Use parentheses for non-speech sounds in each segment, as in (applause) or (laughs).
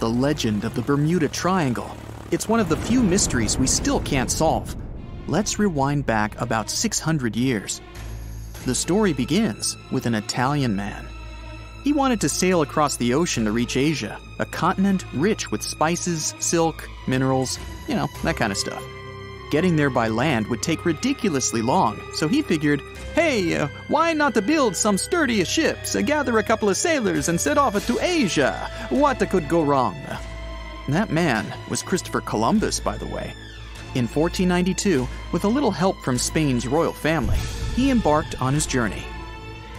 the legend of the Bermuda Triangle. It's one of the few mysteries we still can't solve. Let's rewind back about 600 years. The story begins with an Italian man. He wanted to sail across the ocean to reach Asia, a continent rich with spices, silk, minerals, you know, that kind of stuff. Getting there by land would take ridiculously long, so he figured, hey, uh, why not to build some sturdy ships, uh, gather a couple of sailors, and set off to Asia? What could go wrong? That man was Christopher Columbus, by the way. In 1492, with a little help from Spain's royal family, he embarked on his journey.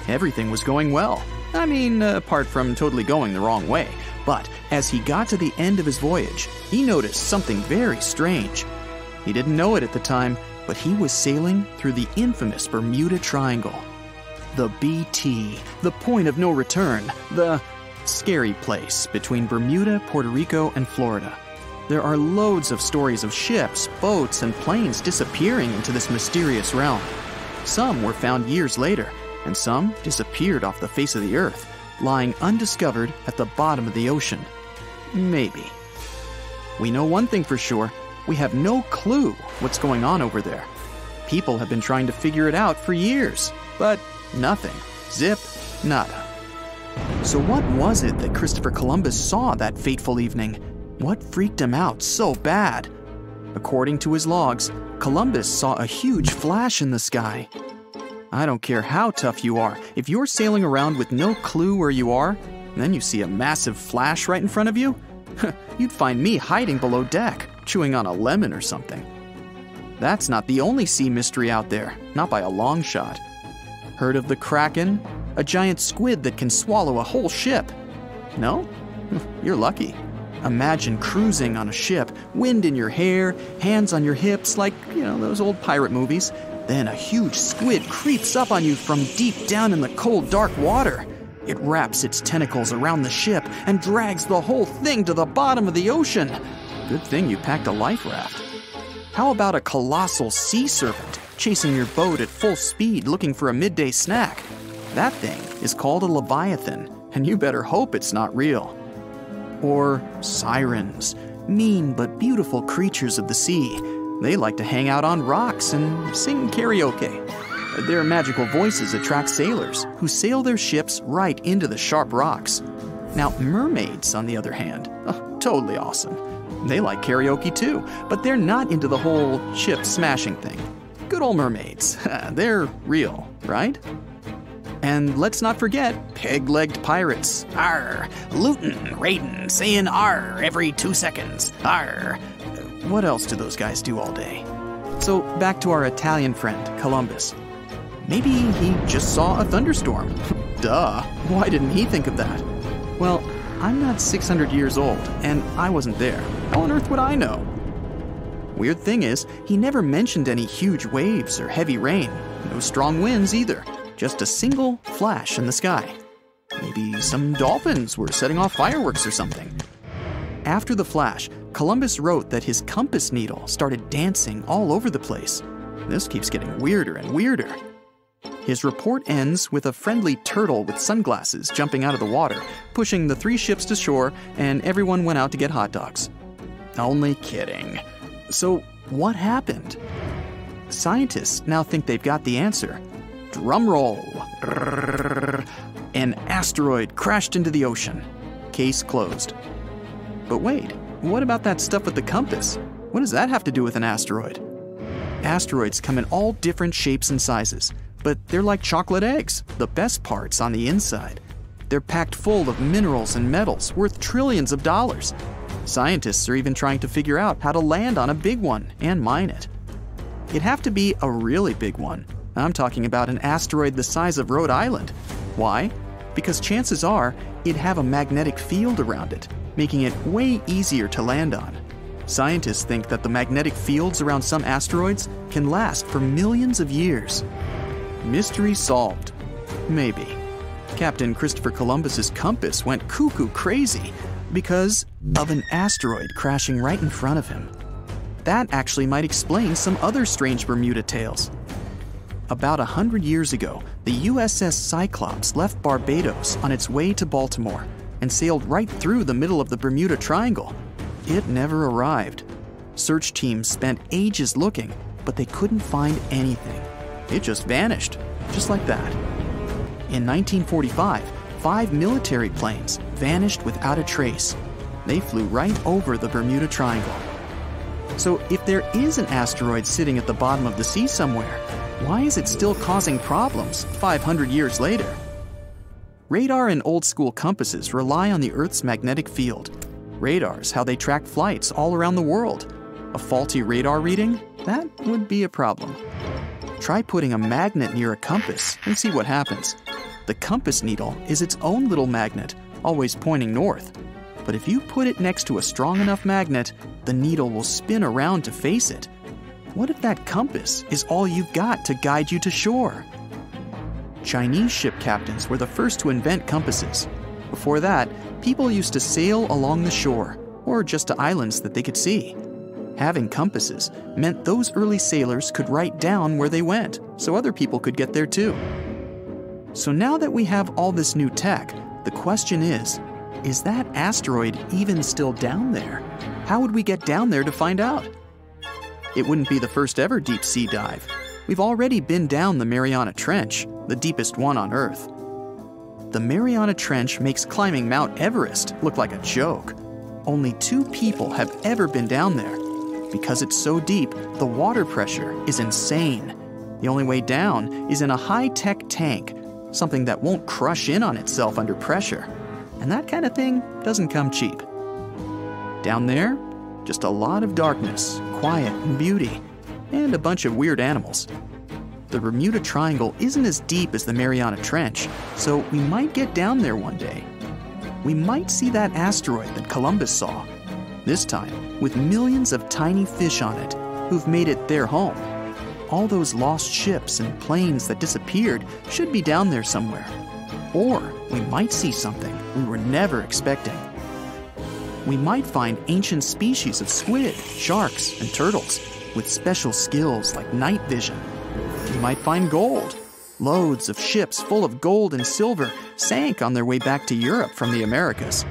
Everything was going well. I mean, uh, apart from totally going the wrong way. But as he got to the end of his voyage, he noticed something very strange. He didn't know it at the time, but he was sailing through the infamous Bermuda Triangle. The BT, the point of no return, the scary place between Bermuda, Puerto Rico, and Florida. There are loads of stories of ships, boats, and planes disappearing into this mysterious realm. Some were found years later, and some disappeared off the face of the earth, lying undiscovered at the bottom of the ocean. Maybe. We know one thing for sure we have no clue what's going on over there. People have been trying to figure it out for years, but nothing. Zip, nada. So, what was it that Christopher Columbus saw that fateful evening? What freaked him out so bad? According to his logs, Columbus saw a huge flash in the sky. I don't care how tough you are, if you're sailing around with no clue where you are, and then you see a massive flash right in front of you, (laughs) you'd find me hiding below deck chewing on a lemon or something. That's not the only sea mystery out there, not by a long shot. Heard of the Kraken? A giant squid that can swallow a whole ship. No? (laughs) You're lucky. Imagine cruising on a ship, wind in your hair, hands on your hips, like, you know, those old pirate movies. Then a huge squid creeps up on you from deep down in the cold, dark water. It wraps its tentacles around the ship and drags the whole thing to the bottom of the ocean. Good thing you packed a life raft. How about a colossal sea serpent chasing your boat at full speed looking for a midday snack? That thing is called a leviathan, and you better hope it's not real. Or sirens, mean but beautiful creatures of the sea. They like to hang out on rocks and sing karaoke. Their magical voices attract sailors who sail their ships right into the sharp rocks. Now, mermaids, on the other hand, (laughs) totally awesome. They like karaoke too, but they're not into the whole ship smashing thing. Good old mermaids. (laughs) they're real, right? And let's not forget peg legged pirates. Arr! Lootin', raidin', saying arr every two seconds. Arr! What else do those guys do all day? So, back to our Italian friend, Columbus. Maybe he just saw a thunderstorm. (laughs) Duh, why didn't he think of that? Well, I'm not 600 years old, and I wasn't there. How on earth would I know? Weird thing is, he never mentioned any huge waves or heavy rain, no strong winds either, just a single flash in the sky. Maybe some dolphins were setting off fireworks or something. After the flash, Columbus wrote that his compass needle started dancing all over the place. This keeps getting weirder and weirder. His report ends with a friendly turtle with sunglasses jumping out of the water, pushing the three ships to shore, and everyone went out to get hot dogs. Only kidding. So, what happened? Scientists now think they've got the answer. Drumroll. An asteroid crashed into the ocean. Case closed. But wait, what about that stuff with the compass? What does that have to do with an asteroid? Asteroids come in all different shapes and sizes but they're like chocolate eggs, the best parts on the inside. They're packed full of minerals and metals worth trillions of dollars. Scientists are even trying to figure out how to land on a big one and mine it. It'd have to be a really big one. I'm talking about an asteroid the size of Rhode Island. Why? Because chances are it'd have a magnetic field around it, making it way easier to land on. Scientists think that the magnetic fields around some asteroids can last for millions of years. Mystery solved. Maybe. Captain Christopher Columbus's compass went cuckoo crazy because of an asteroid crashing right in front of him. That actually might explain some other strange Bermuda tales. About a hundred years ago, the USS Cyclops left Barbados on its way to Baltimore. and sailed right through the middle of the Bermuda Triangle. It never arrived. Search teams spent ages looking, but they couldn't find anything. It just vanished, just like that. In 1945, five military planes vanished without a trace. They flew right over the Bermuda Triangle. So, if there is an asteroid sitting at the bottom of the sea somewhere, why is it still causing problems 500 years later? Radar and old school compasses rely on the Earth's magnetic field. Radar's how they track flights all around the world. A faulty radar reading? That would be a problem. Try putting a magnet near a compass and see what happens. The compass needle is its own little magnet, always pointing north. But if you put it next to a strong enough magnet, the needle will spin around to face it. What if that compass is all you've got to guide you to shore? Chinese ship captains were the first to invent compasses. Before that, people used to sail along the shore, or just to islands that they could see. Having compasses meant those early sailors could write down where they went, so other people could get there too. So now that we have all this new tech, the question is is that asteroid even still down there? How would we get down there to find out? It wouldn't be the first ever deep sea dive. We've already been down the Mariana Trench, the deepest one on Earth. The Mariana Trench makes climbing Mount Everest look like a joke. Only two people have ever been down there. Because it's so deep, the water pressure is insane. The only way down is in a high tech tank, something that won't crush in on itself under pressure. And that kind of thing doesn't come cheap. Down there, just a lot of darkness, quiet, and beauty, and a bunch of weird animals. The Bermuda Triangle isn't as deep as the Mariana Trench, so we might get down there one day. We might see that asteroid that Columbus saw, this time with millions of tiny fish on it who've made it their home. All those lost ships and planes that disappeared should be down there somewhere. Or we might see something we were never expecting. We might find ancient species of squid, sharks, and turtles with special skills like night vision. We might find gold. Loads of ships full of gold and silver sank on their way back to Europe from the Americas.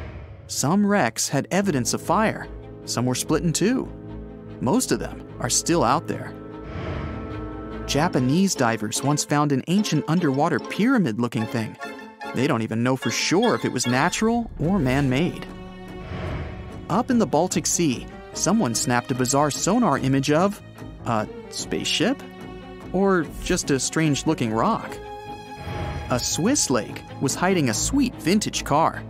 Some wrecks had evidence of fire, some were split in two. Most of them are still out there. Japanese divers once found an ancient underwater pyramid looking thing. They don't even know for sure if it was natural or man made. Up in the Baltic Sea, someone snapped a bizarre sonar image of a spaceship? Or just a strange looking rock? A Swiss lake was hiding a sweet vintage car.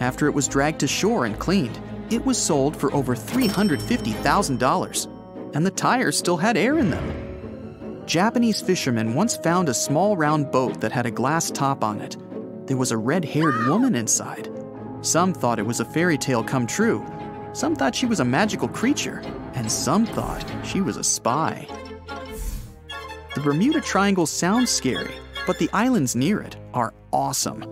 After it was dragged to shore and cleaned, it was sold for over $350,000, and the tires still had air in them. Japanese fishermen once found a small round boat that had a glass top on it. There was a red haired woman inside. Some thought it was a fairy tale come true, some thought she was a magical creature, and some thought she was a spy. The Bermuda Triangle sounds scary, but the islands near it are awesome.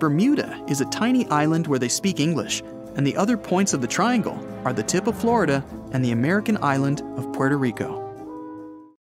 Bermuda is a tiny island where they speak English, and the other points of the triangle are the tip of Florida and the American island of Puerto Rico.